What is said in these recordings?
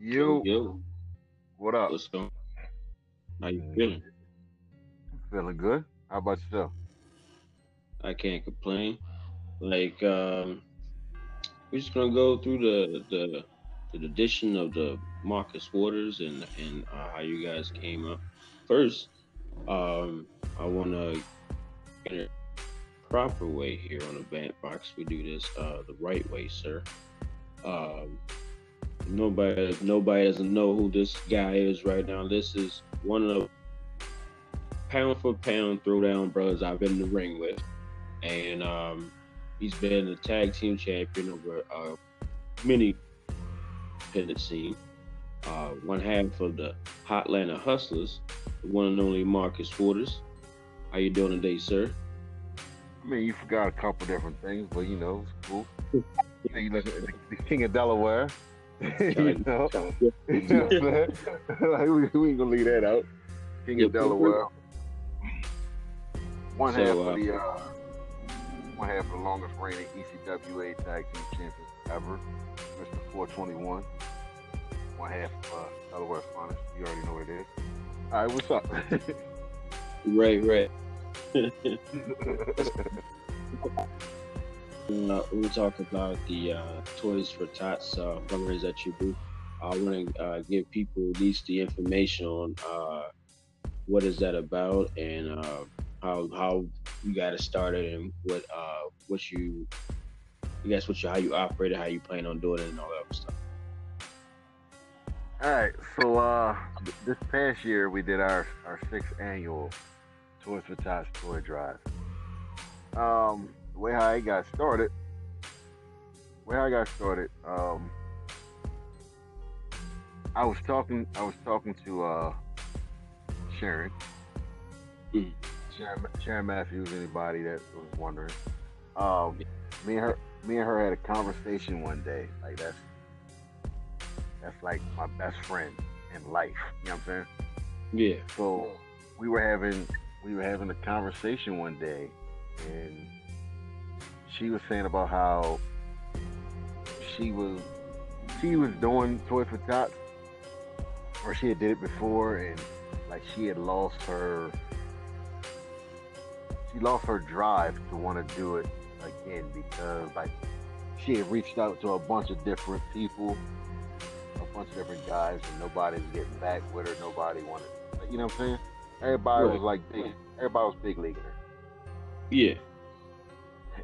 You, Yo, what up? what's going? on? How you feeling? Feeling good? How about yourself? I can't complain. Like, um, we're just gonna go through the the the tradition of the Marcus Waters and and uh, how you guys came up. First, um, I want to get a proper way here on the Band Box. We do this uh, the right way, sir. Um, nobody nobody doesn't know who this guy is right now. This is one of the pound for pound throwdown brothers I've been in the ring with, and um, he's been a tag team champion over uh, many independent scene. Uh, one half of the Hotlanta Hustlers, the one and only Marcus Waters. How you doing today, sir? I mean, you forgot a couple different things, but you know, it's cool. You know, you look at the, the King of Delaware. you know, you know what I'm saying? like, we, we ain't gonna leave that out. King of Delaware. One So, half uh, of the uh, one half of the longest reigning ECWA tag team champions ever, Mr. 421. One half of uh, Delaware's finest. You already know what it is. All right, what's up? Right, right. Uh, we'll talk about the uh, Toys for Tots uh, fundraiser that you do. I want to uh, give people at least the information on uh, what is that about and uh, how how you got it started and what what you I guess what you how you operate it, how you plan on doing it, and all that stuff. All right, so th- this past year we did our our sixth annual Toys for Tots toy drive. Um, the way how I got started, the way I got started, um, I was talking, I was talking to uh, Sharon, Mhm. Sharon, Sharon Matthews. Anybody that was wondering, um, me and her, me and her had a conversation one day. Like that's that's like my best friend in life. You know what I'm saying? Yeah. So we were having we were having a conversation one day, and she was saying about how she was she was doing Toy for Tots, or she had did it before, and like she had lost her she lost her drive to want to do it again because like she had reached out to a bunch of different people a bunch of different guys and nobody's getting back with her. Nobody wanted, like, you know what I'm saying? Everybody was like big, everybody was big leaguing her. Yeah.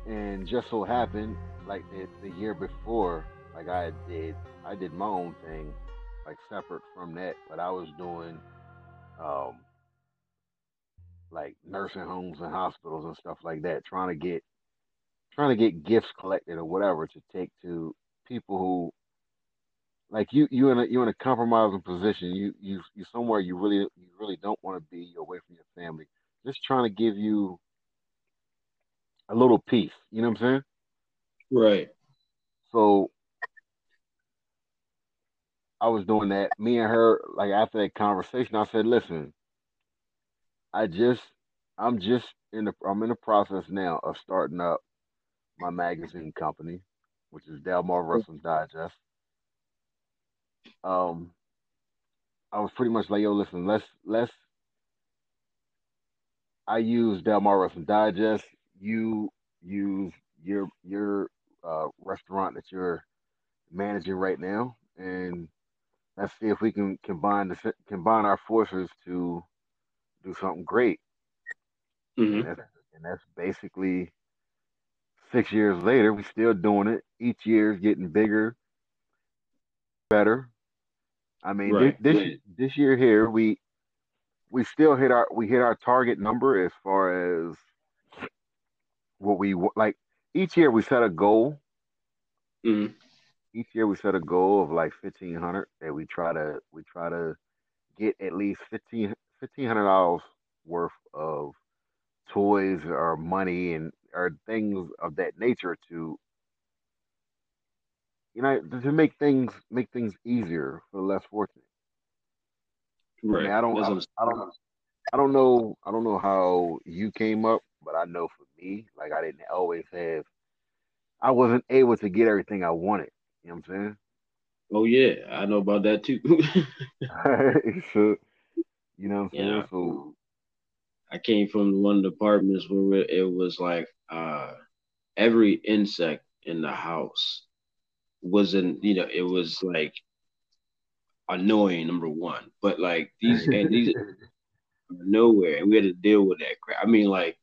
And just so happened, like the, the year before, like I did, I did my own thing, like separate from that, but I was doing, um, like nursing homes and hospitals and stuff like that, trying to get, trying to get gifts collected or whatever to take to people who like you you in a you in a compromising position. You you you somewhere you really you really don't want to be away from your family. Just trying to give you a little piece. You know what I'm saying? Right. So I was doing that. Me and her, like after that conversation, I said, "Listen, I just I'm just in the I'm in the process now of starting up my magazine company, which is Delmarva Wrestling Digest. Um, I was pretty much like, yo, listen, let's let's. I use Delmarva Wrestling Digest. You use your your uh, restaurant that you're managing right now, and let's see if we can combine the combine our forces to do something great. hmm And that's, and that's basically six years later. We're still doing it. Each year is getting bigger, better. I mean, Right. this this, this year here, we we still hit our we hit our target number as far as what we like. Each year we set a goal. hmm Each year we set a goal of like fifteen hundred that we try to we try to get at least fifteen fifteen hundred dollars worth of toys or money and or things of that nature to you know to make things make things easier for the less fortunate. I Right. mean, I don't, I, I don't, I don't know, I don't know how you came up, but I know for me, like I didn't always have, I wasn't able to get everything I wanted. You know what I'm saying? Oh yeah, I know about that too. so, you know what I'm saying? Yeah. So, I came from one of the apartments where it was like uh, every insect in the house wasn't, you know, it was like annoying number one, but like these and these nowhere, and we had to deal with that crap. I mean, like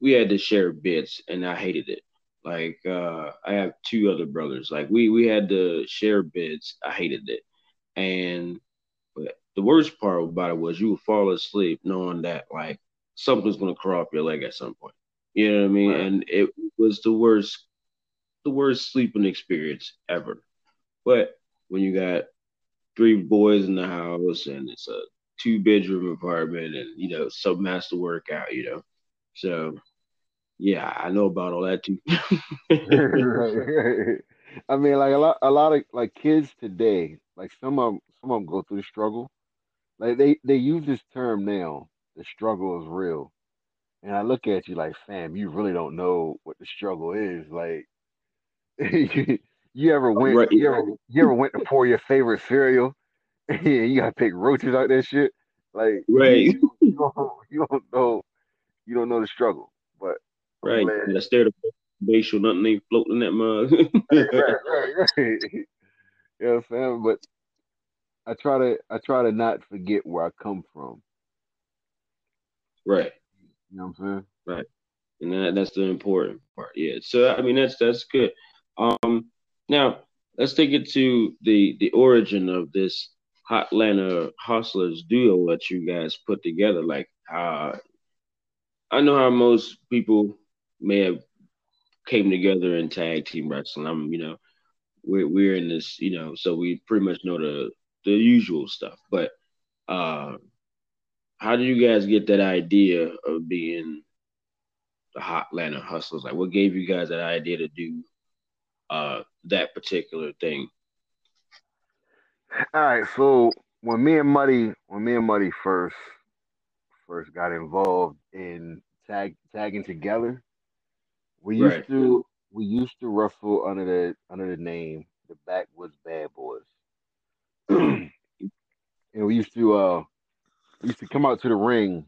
we had to share bits, and I hated it. Like uh, I have two other brothers. Like we we had to share beds. I hated it, and but the worst part about it was you would fall asleep knowing that like something's gonna crawl up your leg at some point. You know what I mean? Right. And it was the worst, the worst sleeping experience ever. But when you got three boys in the house and it's a two bedroom apartment and you know something has to work out, you know. So yeah, I know about all that too. right, right. I mean, like a lot, a lot of like kids today, like some of 'em- some of them go through the struggle. Like they they use this term now. The struggle is real, and I look at you like, fam, you really don't know what the struggle is. Like, you, you ever went, right. you ever you ever went to pour your favorite cereal, and you gotta pick roaches out that shit. Like, Right. you, you don't you don't know you don't know the struggle, but Right. glad. I stared at the facial, nothing ain't floating that mug. right, right, right. You know what I'm saying? But I try to I try to not forget where I come from. right. You know what I'm saying? Right. And that, that's the important part. Yeah. So I mean that's that's good. Um now let's take it to the the origin of this Hotlanta Hustlers duo that you guys put together. Like uh I know how most people may have came together in tag team wrestling. I'm you know we're we're in this, you know, so we pretty much know the the usual stuff. But uh how did you guys get that idea of being the Hotlanta Hustlers? Like, what gave you guys that idea to do uh that particular thing? All right, so when me and Muddy when me and Muddy first first got involved in tag tagging together, we used Right. to we used to wrestle under the under the name the Backwoods Bad Boys. and we used to uh we used to come out to the ring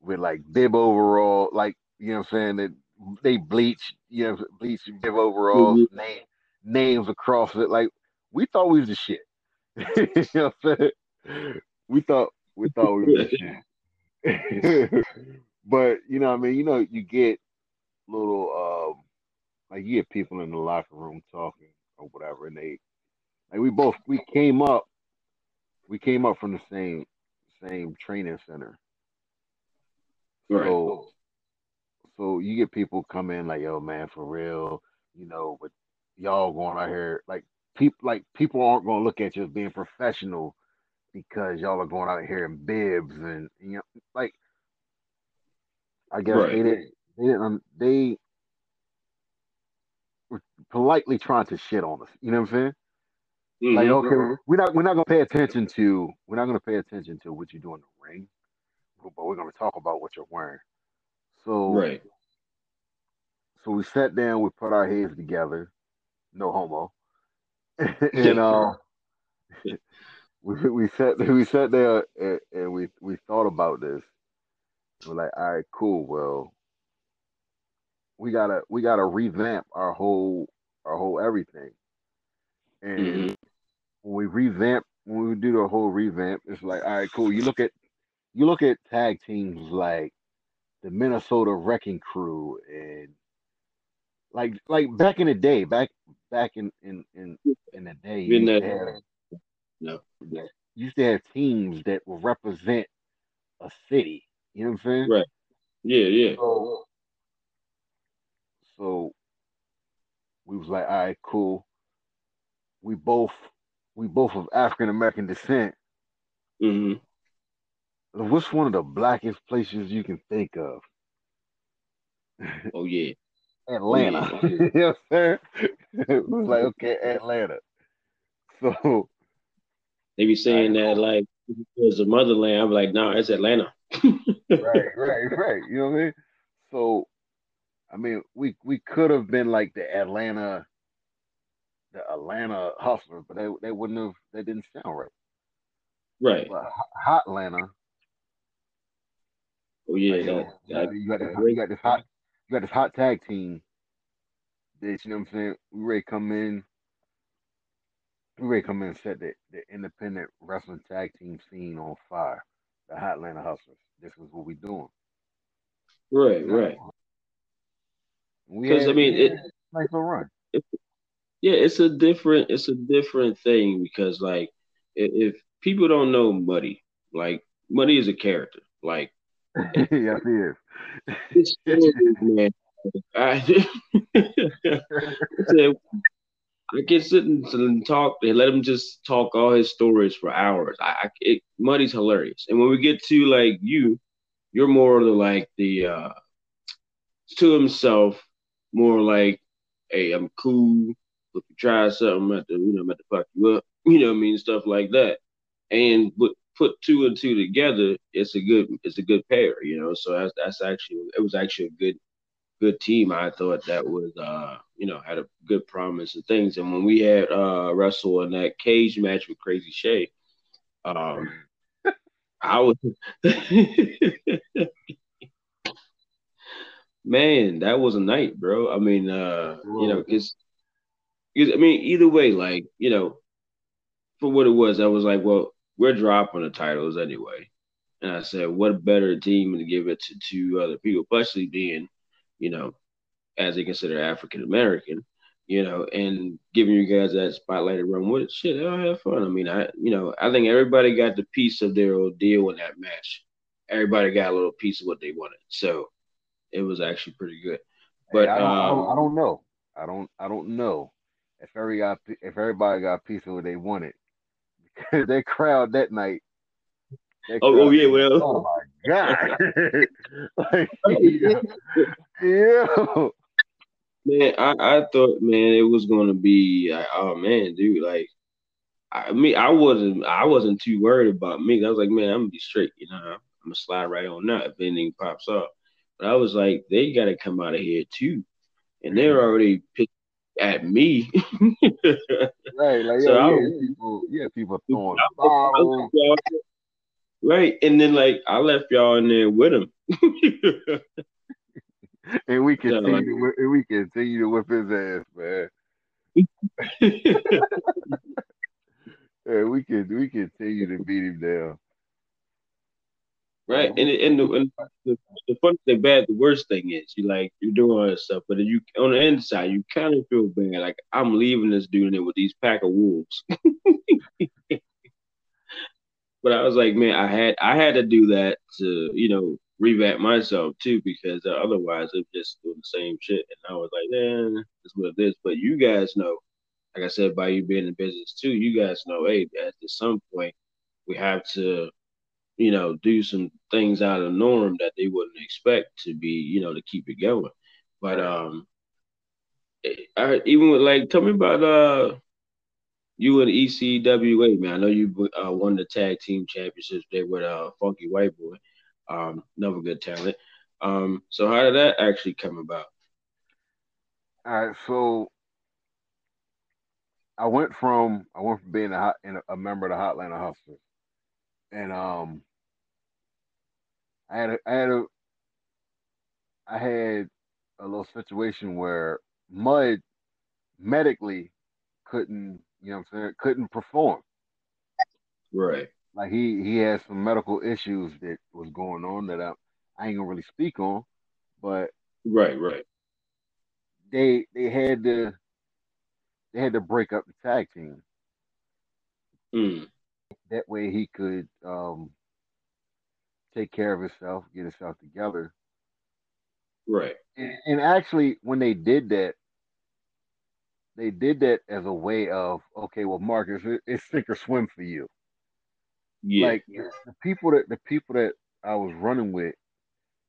with like bib overall, like you know what I'm saying that they bleach, you know, bleach bib overalls, Mhm. name names across it. Like we thought we was the shit. you know what I'm saying? We thought we thought we was the shit. but you know I mean, you know, you get little um like you get people in the locker room talking or whatever and they like we both we came up we came up from the same same training center. Right. So so you get people come in like, yo man, for real, you know, but y'all going out here like people like people aren't gonna look at you as being professional because y'all are going out here in bibs and you know like I guess Right. they didn't they didn't um, they were politely trying to shit on us. You know what I'm saying? Like, Mhm. okay, we're not we're not gonna pay attention to we're not gonna pay attention to what you do in the ring, but we're gonna talk about what you're wearing. So Right. so we sat down, we put our heads together, no homo, and uh, we we sat we sat there and, and we we thought about this. We're like, all right, cool. Well, we gotta we gotta revamp our whole our whole everything. And Mhm. when we revamp when we do the whole revamp, it's like, all right, cool. You look at you look at tag teams like the Minnesota Wrecking Crew and like like back in the day, back back in in in, in the day, In No. you used to have teams that will represent a city. You know what I'm saying? Right. Yeah. Yeah. So, so we was like, all right, cool. We both we both of African American descent. Mm-hmm. What's one of the blackest places you can think of? Oh yeah. Atlanta. you know what I'm saying? it was like, okay, Atlanta. So They be saying that like it's a motherland. I'm like, no, it's Atlanta. right, right, right. You know what I mean? So I mean we we could have been like the Atlanta the Atlanta Hustlers, but they they wouldn't have. They didn't sound right. Right. But Hot Atlanta. Oh yeah, like, that, that, you got this, you got this hot you got this hot tag team. That you know what I'm saying. We ready to come in. We ready come in and set the, the independent wrestling tag team scene on fire. The Hot Atlanta Hustlers. This is what we doing. Right, right. Because I mean, it, nice little run. It, yeah, it's a different, it's a different thing because like if, if people don't know Muddy, like Muddy is a character, like yeah, he is. It's man. I, I can sit and talk and let him just talk all his stories for hours. I, I it, Muddy's hilarious, and when we get to like you, you're more the like the uh to himself, more like, hey, I'm cool. If you try something, I'm at the you know I'm at to fuck you up, you know what I mean, stuff like that. And but put two and two together, it's a good it's a good pair, you know. So that's that's actually it was actually a good good team. I thought that was uh you know had a good promise and things. And when we had uh Russell in that cage match with Crazy Shay, um I was man, that was a night, bro. I mean, uh, you know, because I mean, either way, like you know, for what it was, I was like, well, we're dropping the titles anyway. And I said, what better team to give it to two other people, especially being, you know, as they consider African American, you know, and giving you guys that spotlight to run with. Shit, I'll have fun. I mean, I, you know, I think everybody got the piece of their deal in that match. Everybody got a little piece of what they wanted, so it was actually pretty good. But hey, I, don't, um, I, don't, I don't know. I don't. I don't know if every got if everybody got a piece of what they wanted. Because that crowd that night. That oh, oh, yeah, well. God! like, yeah. yeah. Man, I, I thought, man, it was gonna be, like, oh man, dude, like, I mean, I wasn't, I wasn't too worried about me. I was like, man, I'm gonna be straight, you know, I'm gonna slide right on that if anything pops up. But I was like, they got to come out of here too, and they're already picked at me. right, like so yeah, yeah, people, yeah, people throwing bottles. Right, and then like I left y'all in there with him. and we continue, and we continue to whip his ass, man. yeah, we can we continue to beat him down. Right, and and, the, and the, the funny thing, bad, the worst thing is you like you're doing all this stuff, but you on the inside you kind of feel bad, like I'm leaving this dude in there with these pack of wolves. But I was like, man, I had I had to do that to you know revamp myself too, because uh, otherwise I'm just doing the same shit. And I was like, man, this is what it is. But you guys know, like I said, by you being in business too, you guys know, hey, at some point we have to you know, do some things out of norm that they wouldn't expect to be, you know, to keep it going. But um, I, even with like, tell me about uh, you and ECWA, man. I know you uh, won the tag team championships there with uh Funky White Boy, um, another good talent. Um, so how did that actually come about? All right, so I went from I went from being a, hot, a member of the Hotlanta Hustlers, and um, I had a, I had a I had a little situation where Mud medically couldn't, you know what I'm saying, couldn't perform. Right. Like he he had some medical issues that was going on that I, I ain't gonna really speak on, but right, right. They they had to they had to break up the tag team. Mm. That way he could um take care of himself, get himself together. Right. And, and actually, when they did that, they did that as a way of okay, well, Marcus, it, it's sink or swim for you. Yeah. Like the people that the people that I was running with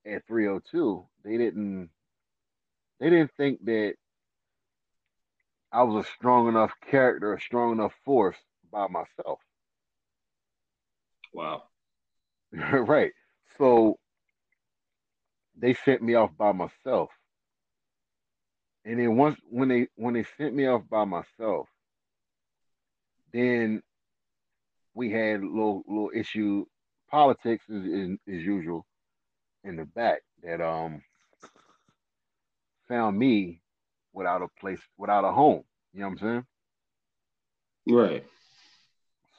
at 302, they didn't they didn't think that I was a strong enough character, a strong enough force by myself. Wow. right. So they sent me off by myself. And then once when they when they sent me off by myself, then we had a little little issue politics is, is, is usual in the back that um found me without a place without a home you know what i'm saying? Right.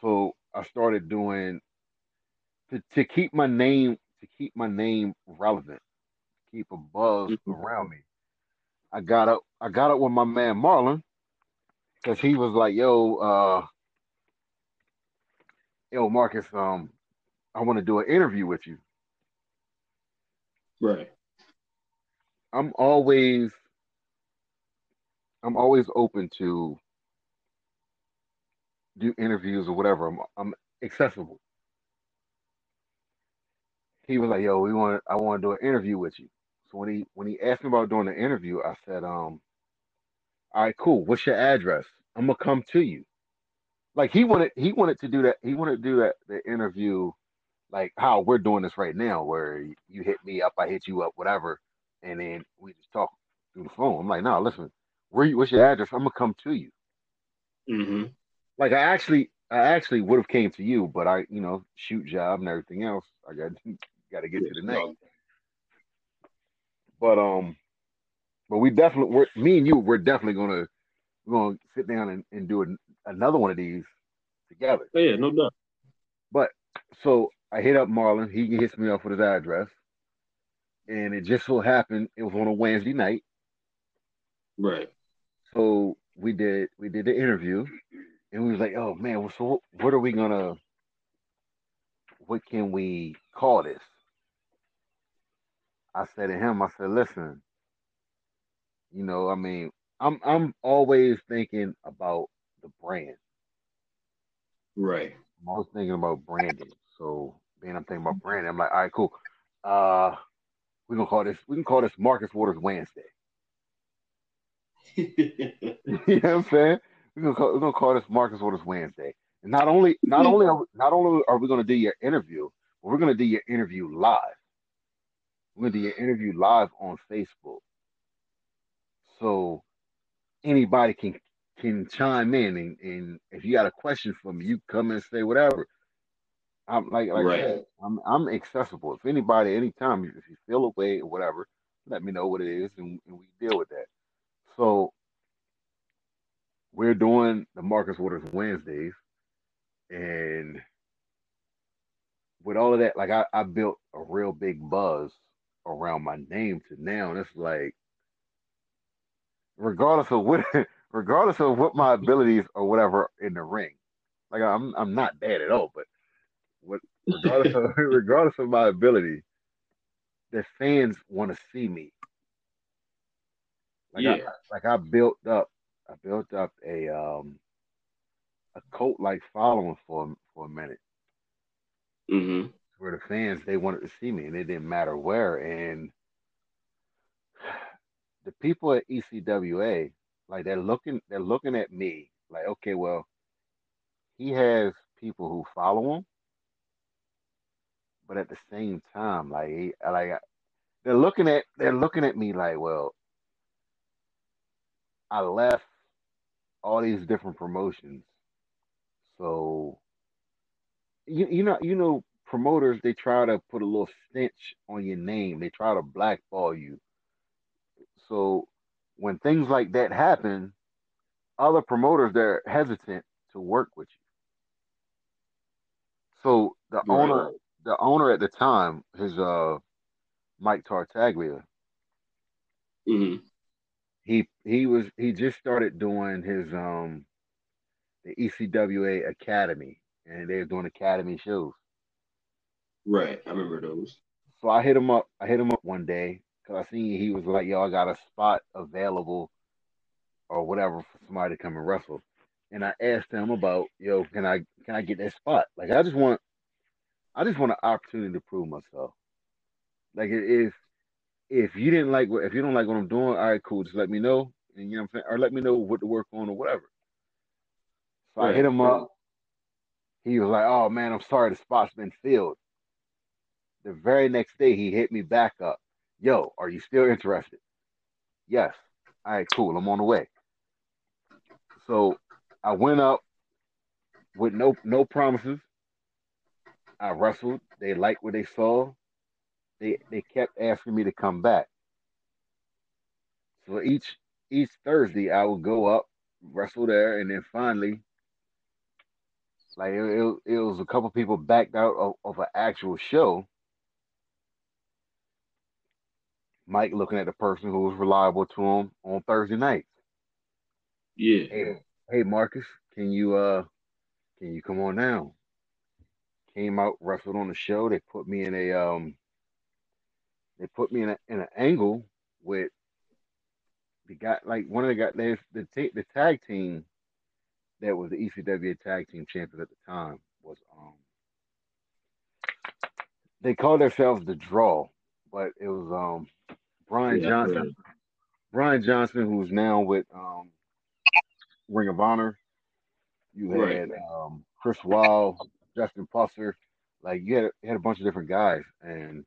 So i started doing to, to keep my name to keep my name relevant keep a buzz mm-hmm. around me i got up i got up with my man marlon because he was like yo uh yo marcus um I want to do an interview with you. Right. I'm always I'm always open to do interviews or whatever. I'm I'm accessible. He was like, "Yo, we want I want to do an interview with you." So when he when he asked me about doing the interview, I said, "Um, all right, cool. What's your address? I'm gonna come to you." Like he wanted he wanted to do that. He wanted to do that the interview like how we're doing this right now, where you hit me up, I hit you up, whatever, and then we just talk through the phone. I'm like, no, listen, where you, what's your address? I'm gonna come to you. Mm-hmm. Like I actually, I actually would have came to you, but I, you know, shoot job and everything else. I got got to get to the next. But um, but we definitely, we're, me and you, we're definitely gonna we're gonna sit down and, and do an, another one of these together. Oh, yeah, no doubt. But so I hit up Marlon. He hits me up with his address, and it just so happened it was on a Wednesday night. Right. So we did we did the interview, and we was like, "Oh man, so what are we gonna? What can we call this?" I said to him, "I said, listen, you know, I mean, I'm I'm always thinking about the brand. Right. I'm always thinking about branding. So being I'm thinking about branding, I'm like, all right, cool. Uh, we're gonna call this. We can call this Marcus Waters Wednesday. you know what I'm saying? We're gonna call, we're gonna call this Marcus Waters Wednesday. And not only not only are we, not only are we gonna do your interview, but we're gonna do your interview live. We're gonna do your interview live on Facebook. So anybody can can chime in and, and if you got a question for me, you come and say whatever. I'm like like right. Said, I'm I'm accessible. If anybody, anytime, if you feel a way or whatever, let me know what it is, and, and we deal with that. So we're doing the Marcus Waters Wednesdays, and with all of that, like I, I built a real big buzz around my name to now, and it's like, regardless of what, regardless of what my abilities or whatever in the ring, like I'm I'm not bad at all, but what, regardless of regardless of my ability, the fans want to see me. Like yeah. I, like I built up, I built up a um a cult like following for for a minute. Mm-hmm. Where the fans they wanted to see me, and it didn't matter where. And the people at ECWA, like they're looking, they're looking at me like, okay, well, he has people who follow him, but at the same time, like like they're looking at they're looking at me like, well, I left all these different promotions, so you you know you know promoters they try to put a little stench on your name. They try to blackball you. So when things like that happen, other promoters they're hesitant to work with you. So the right. owner the owner at the time, his uh Mike Tartaglia. Mm-hmm. He he was he just started doing his um the ECWA Academy, and they were doing academy shows. Right, I remember those. So I hit him up. I hit him up one day because I seen he was like, "Yo, I got a spot available, or whatever for somebody to come and wrestle." And I asked him about, "Yo, can I can I get that spot? Like, I just want I just want an opportunity to prove myself. Like if if you didn't like what if you don't like what I'm doing, all right, cool. Just let me know, and you know what I'm saying, or let me know what to work on or whatever. So right. I hit him up. He was like, "Oh man, I'm sorry, the spot's been filled." The very next day, he hit me back up. Yo, are you still interested? Yes. All right, cool. I'm on the way. So I went up with no no promises. I wrestled. They liked what they saw. They they kept asking me to come back. So each each Thursday I would go up, wrestle there, and then finally, like it, it, it was a couple people backed out of, of an actual show. Mike looking at the person who was reliable to him on Thursday night. Yeah. Hey, hey Marcus, can you uh can you come on down? Came out, wrestled on the show. They put me in a um they put me in a in an angle with the guy like one of the guys the the, the tag team that was the ECW tag team champions at the time was um they called themselves the draw, but it was um Brian yeah, Johnson. Brian Johnson, who's now with um Ring of Honor. You had right. um, Chris Wild, Justin Pusser. Like you had, you had a bunch of different guys, and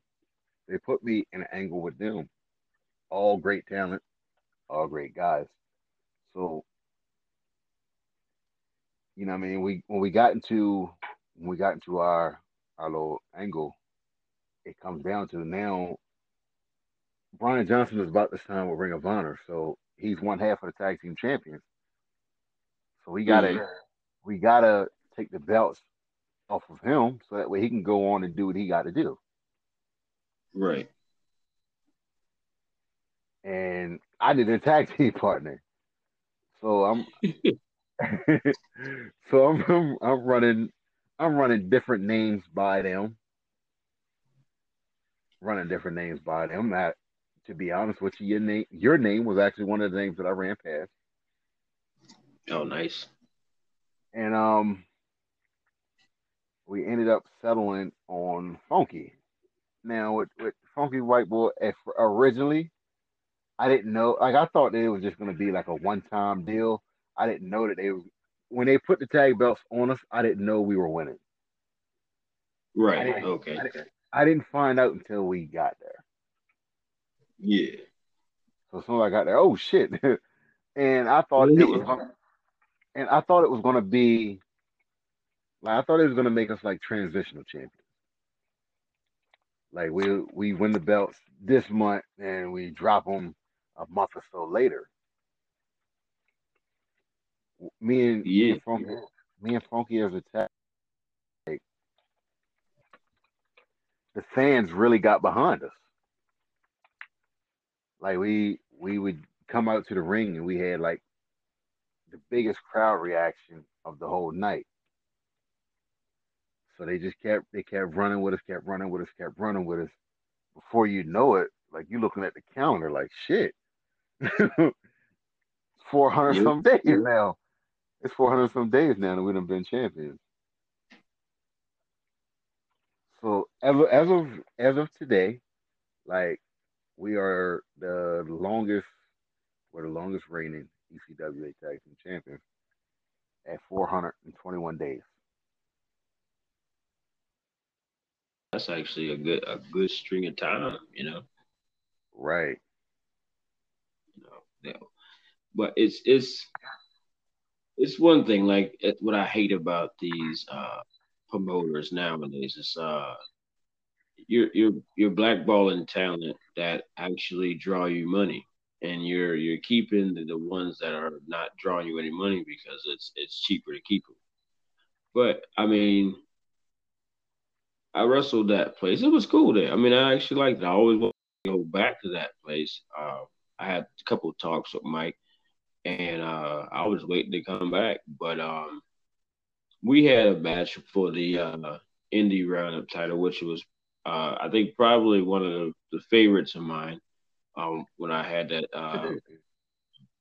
they put me in an angle with them. All great talent, all great guys. So, you know, I mean, we when we got into when we got into our our little angle, it comes down to now. Brian Johnson is about to sign with Ring of Honor, so he's one half of the tag team champions. So we gotta mm-hmm. we gotta take the belts off of him so that way he can go on and do what he got to do. Right. And I did a tag team partner, so I'm so I'm, I'm I'm running I'm running different names by them, running different names by them. That, to be honest with you, your name your name was actually one of the names that I ran past. Oh, nice. And um, we ended up settling on Funky. Now with, with Funky White Boy, if originally I didn't know, like I thought that it was just going to be like a one-time deal. I didn't know that they when they put the tag belts on us. I didn't know we were winning. Right. I okay. I didn't, I didn't find out until we got there. Yeah. So as soon as I got there, oh shit! and I thought yeah. it was and I thought it was gonna be like I thought it was gonna make us like transitional champions. Like we we win the belts this month and we drop them a month or so later. Me and yeah. me and Funky, me and Funky as a tag, like, the fans really got behind us. Like we we would come out to the ring and we had like the biggest crowd reaction of the whole night. So they just kept they kept running with us, kept running with us, kept running with us. Before you know it, like you looking at the calendar, like shit. Four hundred some days now. It's four hundred some days now that we have been champions. So as of, as of as of today, like we are the longest, we're the longest reigning ECWA Tag Team Champions at 421 days. That's actually a good a good string of time, you know. Right. You know, but it's it's it's one thing like what I hate about these uh promoters nowadays is uh you're you're you're blackballing talent that actually draw you money and you're you're keeping the, the ones that are not drawing you any money because it's it's cheaper to keep them. But I mean, I wrestled that place. It was cool there. I mean, I actually liked it. I always want to go back to that place. Uh, I had a couple talks with Mike, and uh, I was waiting to come back. But um, we had a match for the uh, indie roundup title, which was uh, I think probably one of the, the favorites of mine um, when I had that uh,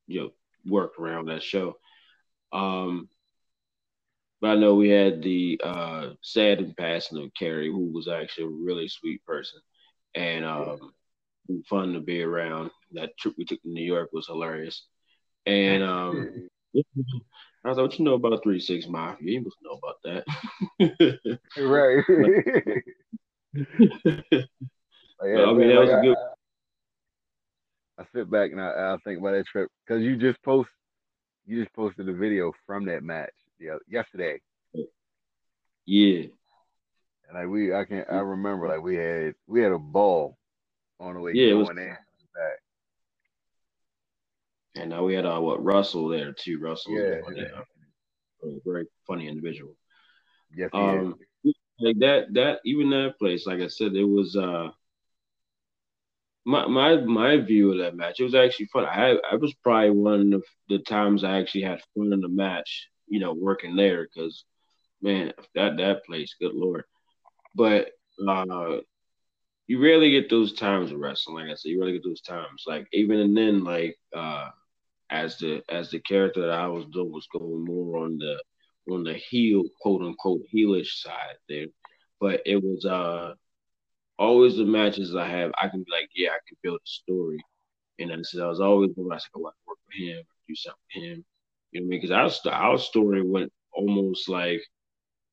you know work around that show. Um, but I know we had the uh, sad and passing of Carrie, who was actually a really sweet person, and um, fun to be around. That trip we took to New York was hilarious, and um, I was like, "What you know about Three Six Mafia? You must know about that." right. yeah, I mean, that was a good. I sit back and I, I think about that trip because you just post, you just posted a video from that match yeah, yesterday. Yeah. And like we, I can, I remember like we had we had a ball on the way Yeah, going was- in and back. And now we had uh what Russell there too. Russell, was Yeah. uh, a very funny individual. Yes, he is. Like that, that even that place, like I said, it was uh my my my view of that match. It was actually fun. I I was probably one of the times I actually had fun in the match. You know, working there because man, that that place, good lord. But uh, you rarely get those times of wrestling. Like I said, you rarely get those times. Like even and then, like uh, as the as the character that I was doing was going more on the on the heel, quote unquote, heelish side there. But it was uh always the matches I have, I can be like, yeah, I can build a story. And I said I was always when I said, oh, work with him, do something with him. You know what I mean? Because our our story went almost like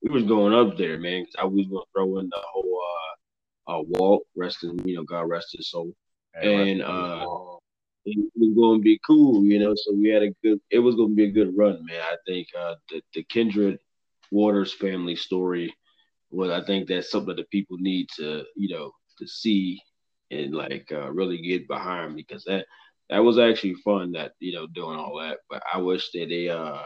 we was going up there, man. Because I was gonna throw in the whole uh, uh Walt resting, you know, God rest his soul. and, uh, It was gonna be cool, you know. So we had a good. It was gonna be a good run, man. I think uh, the the Kindred Waters family story was, I think that's something that people need to, you know, to see and like uh, really get behind because that that was actually fun that you know doing all that. But I wish that they uh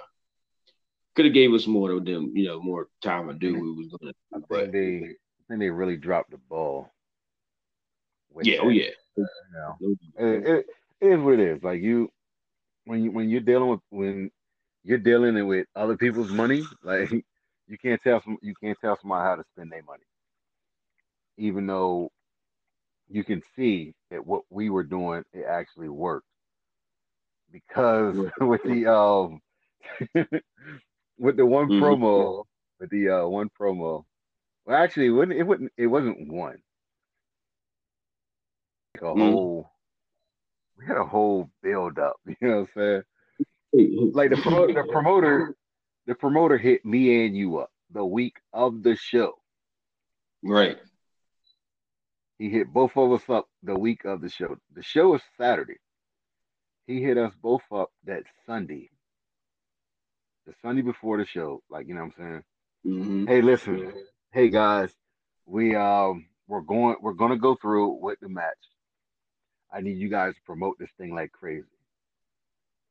could have gave us more of them, you know, more time to do. what We was gonna, I do, but think they, I think they really dropped the ball. yeah, oh that, yeah, you know. it, it is what it is. Like you, when you when you're dealing with when you're dealing with other people's money, like you can't tell some you can't tell somebody how to spend their money, even though you can see that what we were doing it actually worked because with the um with the one Mhm. promo with the uh one promo well actually it wouldn't it wasn't it wasn't one like a Mhm. whole we had a whole build up you know what i'm saying? Like the, pro- the promoter the promoter hit me and you up the week of the show. Right, he hit both of us up the week of the show. The show is saturday. He hit us both up that sunday. The sunday before the show like you know what i'm saying? Hmm hey listen. Hey guys. We um we're going we're gonna go through with the match i need you guys to promote this thing like crazy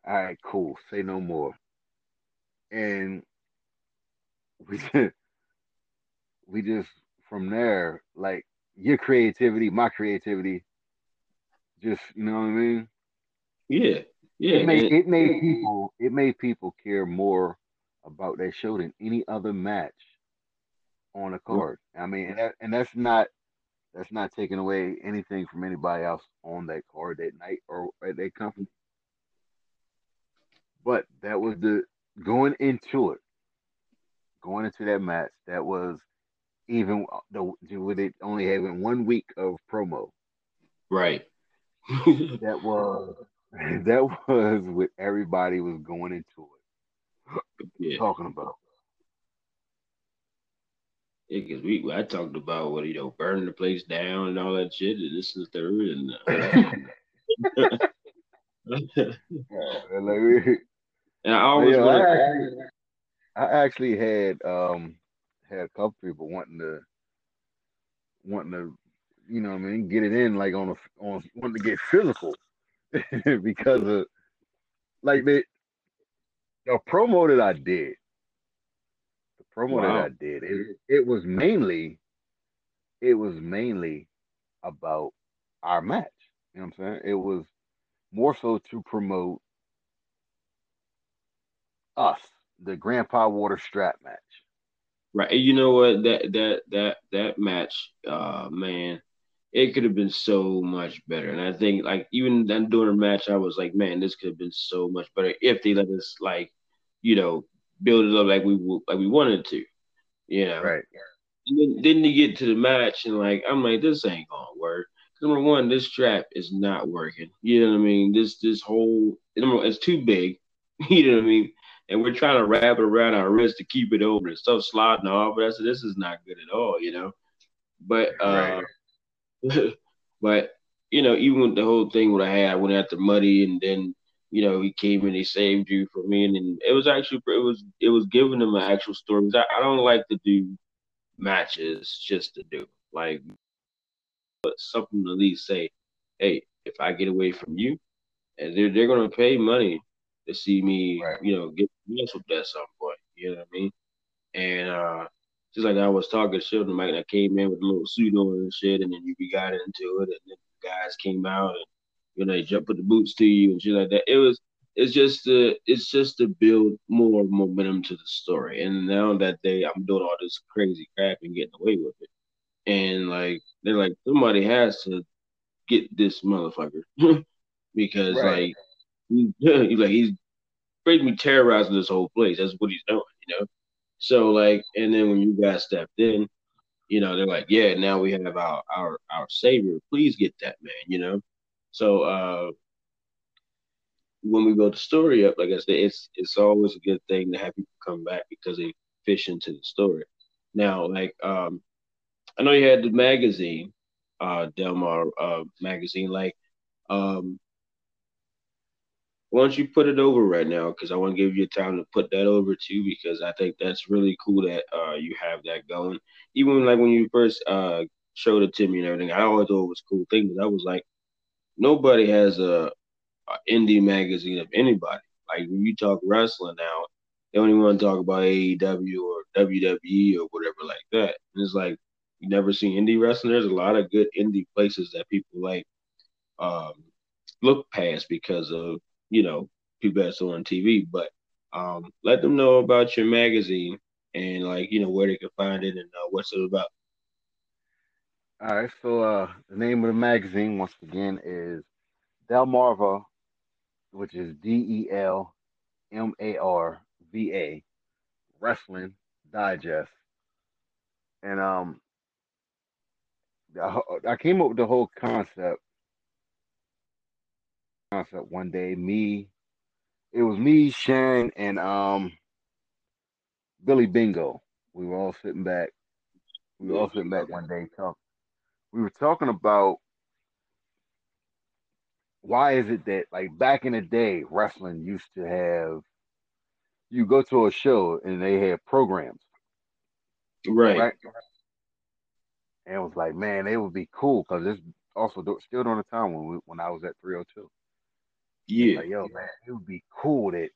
all right cool say no more and we just we just from there like your creativity my creativity just you know what i mean yeah, yeah. it made it made people it made people care more about that show than any other match on a card. I mean, and, that, and that's not that's not taking away anything from anybody else on that card that night or at that company. But that was the going into it, going into that match. That was even the with it only having one week of promo. right. That was that was what everybody was going into it yeah. talking about. Because we I talked about what you know burning the place down and all that shit. And this is the third, and, uh, And like, we- and I always Yeah, wanna- I, actually, I actually had um had a couple people wanting to wanting to you know what I mean get it in like on a on wanting to get physical because of like the the promo that I did the promo that I did it, it was mainly it was mainly about our match. You know what I'm saying? It was more so to promote us the Grandpa Water strap match. Right. And you know what? That that that that match, uh, man, it could have been so much better. And I think like even then during the match, I was like, man, this could have been so much better if they let us like, you know, build it up like we like we wanted to, you know. right And then, then you get to the match, and like I'm like, this ain't gonna work. Number one, this strap is not working. You know what I mean? This this whole number it's too big. You know what I mean? And we're trying to wrap it around our wrist to keep it over and stuff sliding off. But I said, this is not good at all. You know. But uh, but you know, even with the whole thing what I had, I went after Muddy, and then you know he came and he saved you from me, and, then it was actually it was it was giving him an actual story. I, I don't like to do matches just to do. Like, but something to at least say, hey, if I get away from you, and they're they're gonna pay money to see me, right. you know, get wrestled at some point. You know what I mean? And uh just like I was talking to Mike, and I came in with a little suit on and shit, and then you got into it, and then guys came out and you know they jump put the boots to you and shit like that. It was it's just to it's just to build more momentum to the story. And now that they I'm doing all this crazy crap and getting away with it, and like they're like somebody has to get this motherfucker because right. like he's like he's basically terrorizing this whole place. That's what he's doing, you know. So like, and then when you guys stepped in, you know, they're like, yeah, now we have our our our savior. Please get that man, you know. So uh when we build the story up, like I said, it's it's always a good thing to have people come back because they fish into the story. Now, like um I know you had the magazine, uh Delmar uh magazine, like um why don't you put it over right now? Because I want to give you time to put that over too, because I think that's really cool that uh, you have that going. Even like when you first uh, showed it to me and everything, I always thought it was a cool thing. But I was like, nobody has a, a, indie magazine of anybody. Like when you talk wrestling now, they only want to talk about AEW or WWE or whatever like that. And it's like you never see indie wrestling. There's a lot of good indie places that people like um, look past because of you know, people that's on TV. But um, let them know about your magazine and like you know where they can find it and uh, what's it about. All right, so uh, the name of the magazine once again is Delmarva, which is D E L M A R V A, Wrestling Digest, and um, I came up with the whole concept concept one day. Me, it was me, Sharon, and um Billy Bingo. We were all sitting back. We were all sitting back one day talk. We were talking about why is it that like back in the day, wrestling used to have you go to a show and they had programs. Right. right? And it was like, man, it would be cool because this also still during the time when we, when I was at 302. Yeah. Like, yo, man, it would be cool that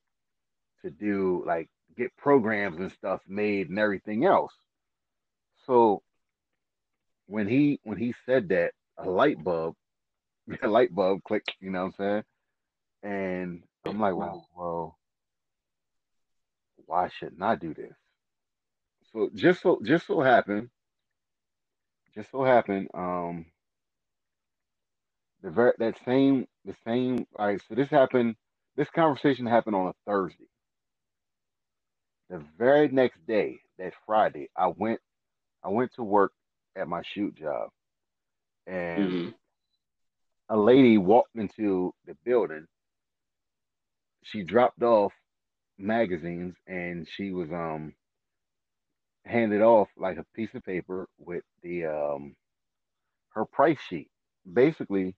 to do like get programs and stuff made and everything else. So when he when he said that, a light bulb, a light bulb clicked, you know what I'm saying? And I'm like, well, well, why shouldn't I do this? So just so just so happened, just so happened, um, the very that same the same. All right, so this happened. This conversation happened on a Thursday. The very next day, that Friday, I went. I went to work at my shoot job, and mm-hmm. a lady walked into the building. She dropped off magazines, and she was um handed off like a piece of paper with the um her price sheet. Basically,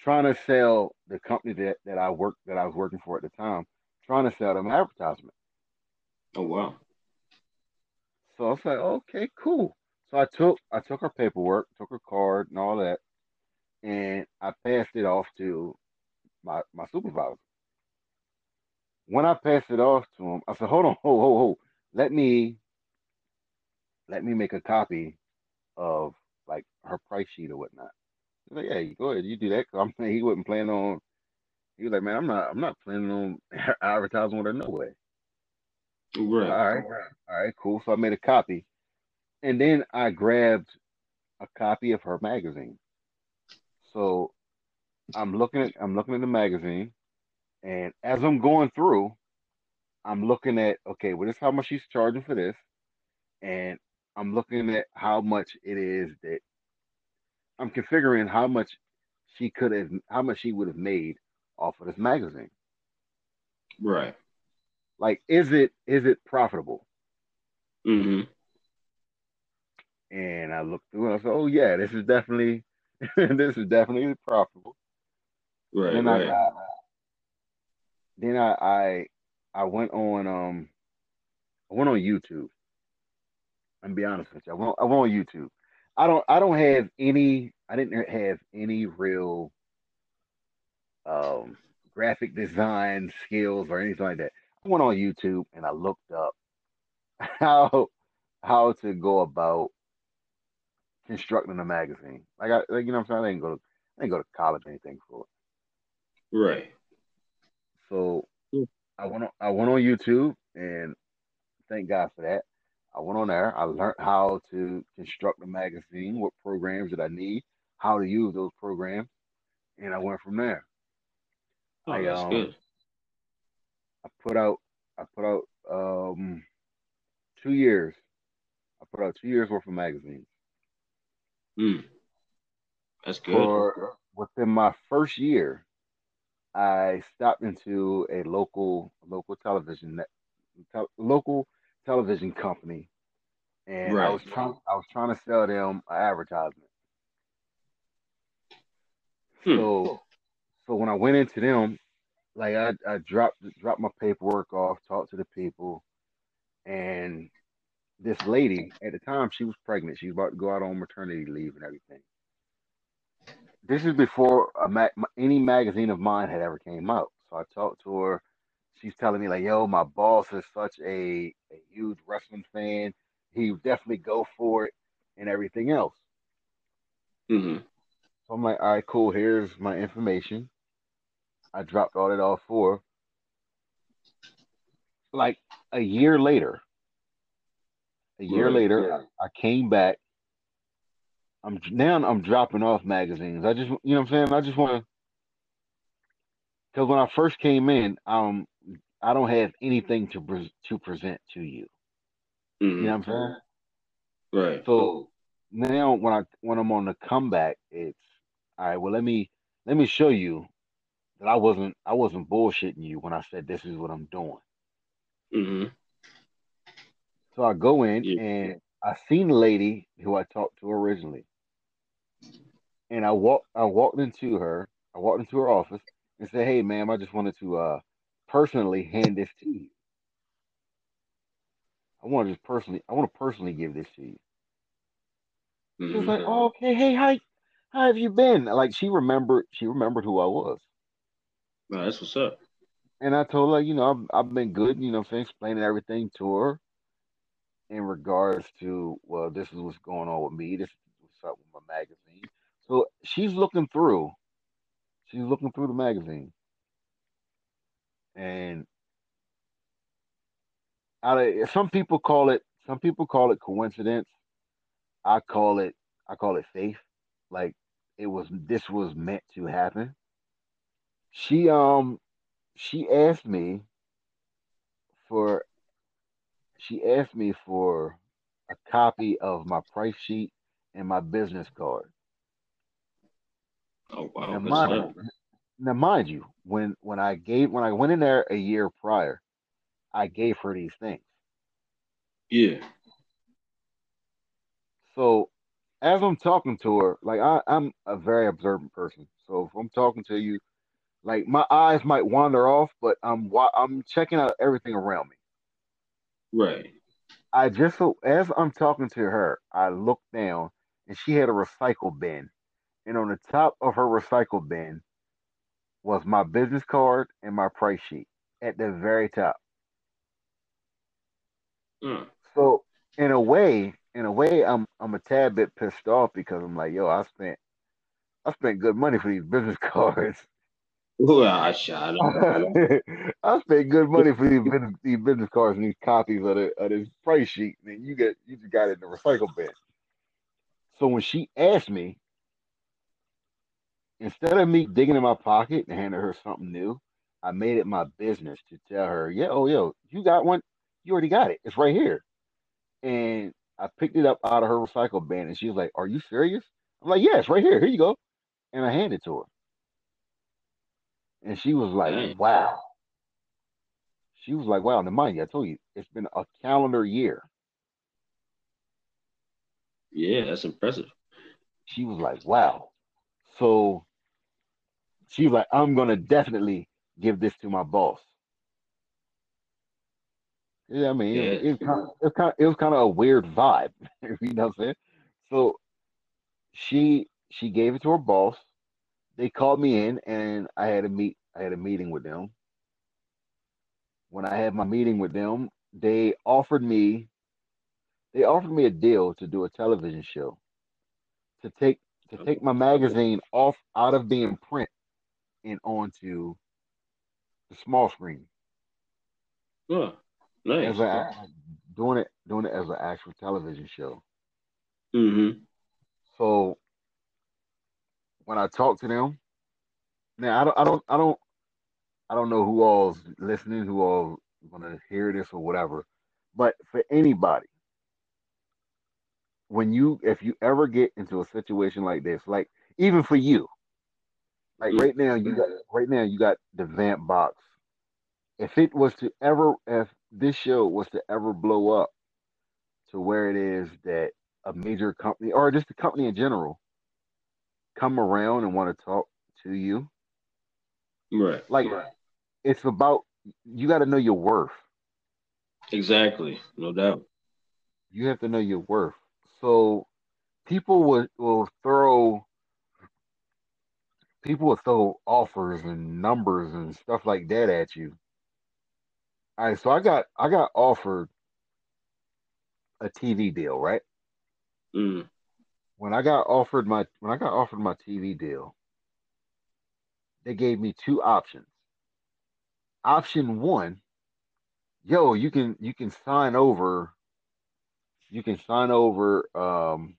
trying to sell the company that, that I worked that I was working for at the time, trying to sell them advertisement. Oh wow. So I was like, okay, cool. So I took I took her paperwork, took her card and all that, and I passed it off to my my supervisor. When I passed it off to him, I said, hold on, hold, hold, hold. Let me let me make a copy of like her price sheet or whatnot. He's like, yeah, you go ahead, you do that. Cause I'm saying he wasn't planning on. He was like, man, I'm not, I'm not planning on advertising with her no way. Right. All right. All right. Cool. So I made a copy, and then I grabbed a copy of her magazine. So I'm looking at, I'm looking at the magazine, and as I'm going through, I'm looking at, okay, well, this is how much she's charging for this, and I'm looking at how much it is that I'm configuring how much she could have, how much she would have made off of this magazine. Right. Like, is it is it profitable? Mm-hmm. And I looked through and I said, "Oh yeah, this is definitely this is definitely profitable." Right. Then right. I, then I, I I went on um I went on YouTube. and be honest with you. I went, I went on YouTube. I don't I don't have any I didn't have any real um graphic design skills or anything like that. I went on YouTube and I looked up how how to go about constructing a magazine. Like I like, you know what I'm saying? I didn't go to I didn't go to college or anything for it. Right. So I went on, I went on YouTube and thank God for that. I went on there. I learned how to construct a magazine, what programs that I need, how to use those programs, and I went from there. Oh, I, that's um, good. I put out I put out um two years. I put out two years worth of magazines. Hmm. That's good. For within my first year, I stopped into a local local television te- local television company, and right. I was trying I was trying to sell them an advertisement. Hmm. So, so when I went into them, like I, I dropped dropped my paperwork off, talked to the people, and this lady at the time she was pregnant. She was about to go out on maternity leave and everything. This is before ma- any magazine of mine had ever came out. So I talked to her she's telling me like, "Yo, my boss is such a, a huge wrestling fan. He definitely go for it and everything else." Mm-hmm. So I'm like, "All right, cool. Here's my information." I dropped all that off for. Like a year later, a year right. later. I, I came back. I'm now I'm dropping off magazines. I just you know what I'm saying. I just want to because when I first came in, um, I don't have anything to pre- to present to you. Mm-hmm. You know what I'm saying? Right. So now when I when I'm on the comeback, it's all right. Well, let me let me show you that I wasn't I wasn't bullshitting you when I said this is what I'm doing. Mm-hmm. So I go in yeah. and I seen the lady who I talked to originally, and I walk I walked into her. I walked into her office and said, "Hey, ma'am, I just wanted to uh personally hand this to you. I want to just personally, I want to personally give this to you. Mm-hmm. She was like, oh, okay, hey, hi, how have you been? Like she remembered, she remembered who I was. No, that's what's up. And I told her, you know, I've, I've been good, you know, I'm explaining everything to her in regards to, well, this is what's going on with me. This is what's up with my magazine. So she's looking through. She's looking through the magazine and out of some people call it some people call it coincidence. I call it I call it faith. Like it was this was meant to happen. She um she asked me for she asked me for a copy of my price sheet and my business card. Oh wow! Now, now mind you, when when I gave when I went in there a year prior, I gave her these things. Yeah. So as I'm talking to her, like I, I'm a very observant person. So if I'm talking to you, like my eyes might wander off, but I'm I'm checking out everything around me. Right. I just so as I'm talking to her, I look down and she had a recycle bin, and on the top of her recycle bin was my business card and my price sheet at the very top. Mm. So in a way, in a way, I'm I'm a tad bit pissed off because I'm like, yo, I spent I spent good money for these business cards. Ooh, ah, I shot I spent good money for these business, these business cards and these copies of, the, of this price sheet, and you get you just got it in the recycle bin. So when she asked me, instead of me digging in my pocket and handing her something new, I made it my business to tell her, "Yeah, oh yo, you got one? You already got it. It's right here." And I picked it up out of her recycle bin, and she was like, "Are you serious?" I'm like, "Yeah, right here. Here you go." And I handed it to her, and she was like, Dang. "Wow." She was like, "Wow." And mind you, I told you, it's been a calendar year. Yeah, that's impressive. She was like, "Wow." So she was like, I'm gonna definitely give this to my boss. Yeah, I mean, yeah. It, was kind of, it kind of, it was kind of a weird vibe. you know what I'm saying? So she she gave it to her boss. They called me in, and I had a meet. I had a meeting with them. When I had my meeting with them, they offered me. They offered me a deal to do a television show. To take to take my magazine off out of being print and onto the small screen. Yeah, nice. As a, doing it doing it as an actual television show. Mm-hmm. So when I talk to them, now I don't I don't I don't I don't know who all's listening, who all gonna hear this or whatever. But for anybody, when you if you ever get into a situation like this, like even for you, like mm-hmm. right now you got right now you got the Vampbox. If it was to ever if this show was to ever blow up to where it is that a major company or just a company in general come around and want to talk to you. Right. Like right. it's about you got to know your worth. Exactly, no doubt. You have to know your worth. So people will will throw people will throw offers and numbers and stuff like that at you. All right, so I got I got offered a TV deal, right? Mm. When I got offered my when I got offered my TV deal, they gave me two options. Option one, yo, you can you can sign over, you can sign over um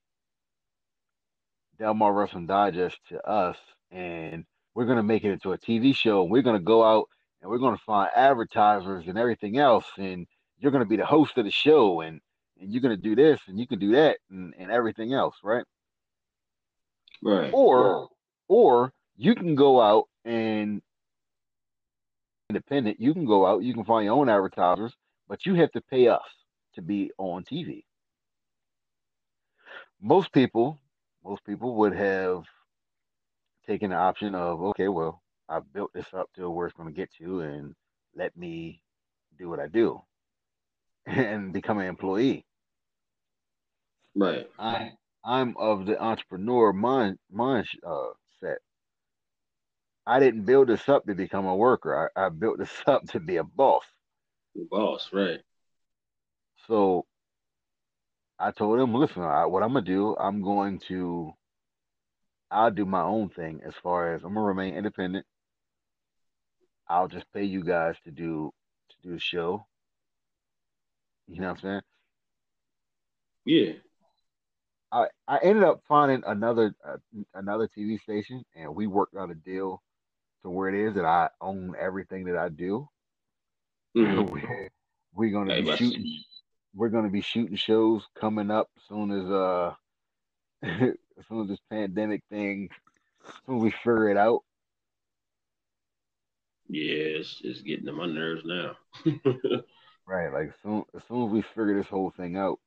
Delmarva Wrestling Digest to us, and we're gonna make it into a TV show. We're gonna go out and we're gonna find advertisers and everything else, and you're gonna be the host of the show, and and you're gonna do this and you can do that and, and everything else, right? Right. Or or you can go out and independent, you can go out, you can find your own advertisers, but you have to pay us to be on TV. Most people, most people would have taken the option of, okay, well, I built this up to where it's going to get to, and let me do what I do and become an employee. Right. I I'm of the entrepreneur mind mind uh, set. I didn't build this up to become a worker. I, I built this up to be a boss. boss, right? So I told him, listen, I, what I'm gonna do, I'm going to, I'll do my own thing as far as I'm gonna remain independent. I'll just pay you guys to do to do the show. You know what I'm saying? Yeah. I, I ended up finding another uh, another TV station, and we worked out a deal to where it is that I own everything that I do. Mm-hmm. we're, we're gonna be shooting. We're gonna be shooting shows coming up as soon as uh as soon as this pandemic thing, as soon as we figure it out. Yeah, it's, it's getting to my nerves now. right, like soon as soon as we figure this whole thing out,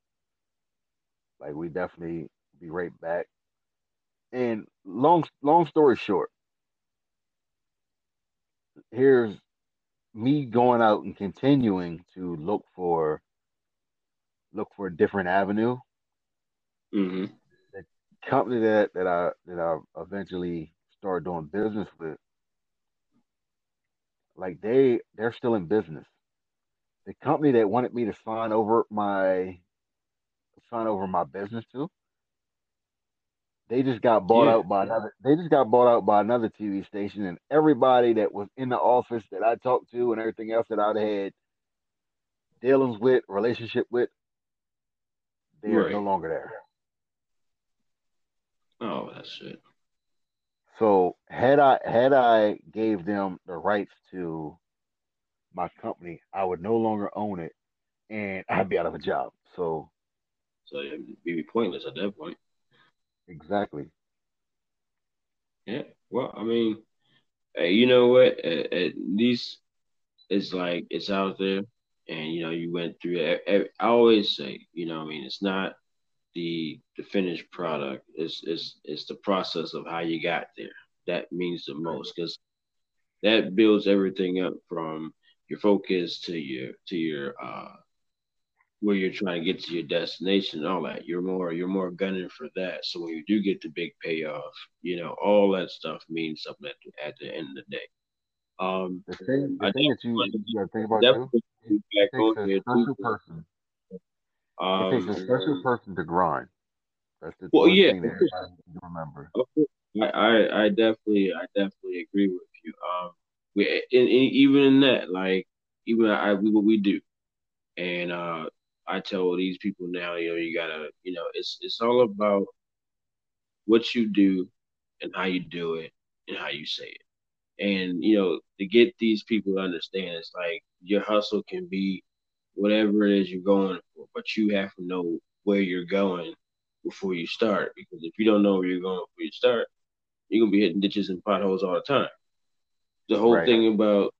like we definitely be right back. And long long story short, here's me going out and continuing to look for look for a different avenue. Mm-hmm. The company that that I that I eventually started doing business with, like they they're still in business. The company that wanted me to sign over my sign over my business to. They just got bought yeah. out by another. They just got bought out by another TV station, and everybody that was in the office that I talked to, and everything else that I'd had dealings with, relationship with, they are right. no longer there. Oh, that's it. So had I had I gave them the rights to my company, I would no longer own it, and I'd be out of a job. So so it'd be pointless at that point. Exactly. Yeah. Well, I mean, hey, you know what? At, at, least it's like it's out there, and you know you went through it. I always say, you know, I mean, it's not the the finished product. It's it's it's the process of how you got there that means the most because that builds everything up from your focus to your to your uh where you're trying to get to your destination and all that. You're more you're more gunning for that. So when you do get the big payoff, you know, all that stuff means something at the, at the end of the day. Um, The thing, the I thing that think you, you gotta think about too, definitely it takes a special too. person. It takes a Um, special person to grind. That's the well, yeah, thing that of course, everybody needs to remember. I, I I definitely I definitely agree with you. Um, we and, and even in that, like even I we what we do, and uh, I tell these people now, you know, you gotta, you know, it's it's all about what you do and how you do it and how you say it. And you know, to get these people to understand, it's like your hustle can be whatever it is you're going for, but you have to know where you're going before you start. Because if you don't know where you're going before you start, you're gonna be hitting ditches and potholes all the time. The whole Right. thing about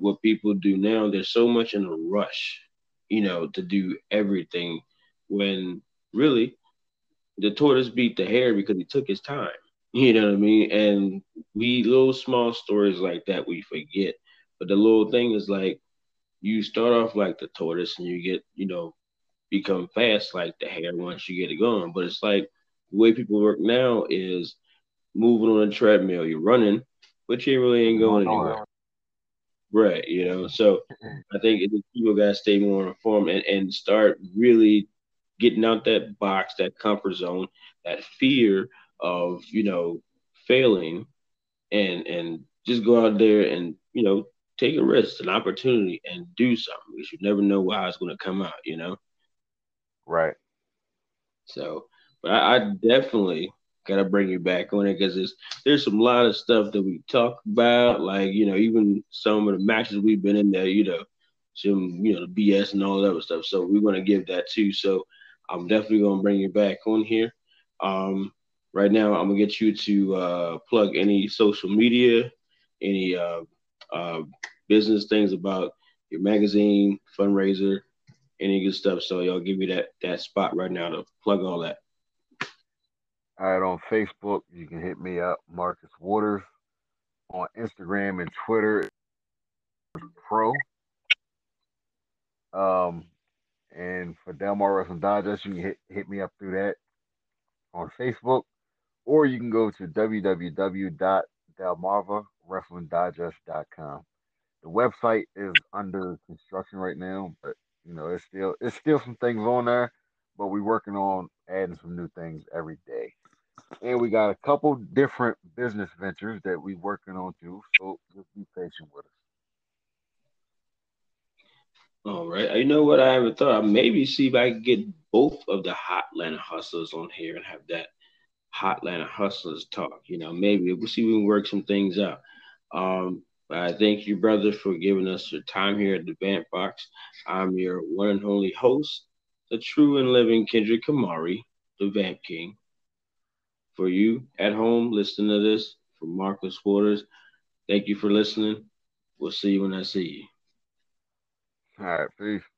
what people do now, they're so much in a rush, you know, to do everything when really the tortoise beat the hare because he took his time. You know what I mean? And we little small stories like that we forget. But the little thing is like you start off like the tortoise and you get, you know, become fast like the hare once you get it going. But it's like the way people work now is moving on a treadmill. You're running, but you really ain't going going anywhere. Right, you know. So I think it, people gotta stay more informed and, and start really getting out that box, that comfort zone, that fear of, you know, failing and and just go out there and, you know, take a risk, an opportunity and do something because you never know how it's gonna come out, you know. Right. So, but I, I definitely gotta bring you back on it because there's some lot of stuff that we talk about, like you know, even some of the matches we've been in there, you know, some you know the BS and all that stuff. So we want to give that too. So I'm definitely gonna bring you back on here. Um, right now, I'm gonna get you to uh, plug any social media, any uh, uh, business things about your magazine, fundraiser, any good stuff. So y'all give me that that spot right now to plug all that. All right. On Facebook, you can hit me up, Marcus Waters. On Instagram and Twitter, Pro. Um, and for Delmarva Wrestling Digest, you can hit, hit me up through that on Facebook, or you can go to www.delmarvawrestlingdigest.com. The website is under construction right now, but you know it's still it's still some things on there, but we're working on adding some new things every day. And we got a couple different business ventures that we working on too, so just be patient with us. All right. You know what? I haven't thought. Maybe see if I can get both of the Hotlanta Hustlers on here and have that Hotlanta Hustlers talk. You know, maybe we'll see if we can work some things out. Um, I thank you, brother, for giving us your time here at the Vampbox. I'm your one and only host, the true and living Kindred Kymari, the Vamp King. For you at home listening to this, from Marcus Waters, thank you for listening. We'll see you when I see you. All right, peace.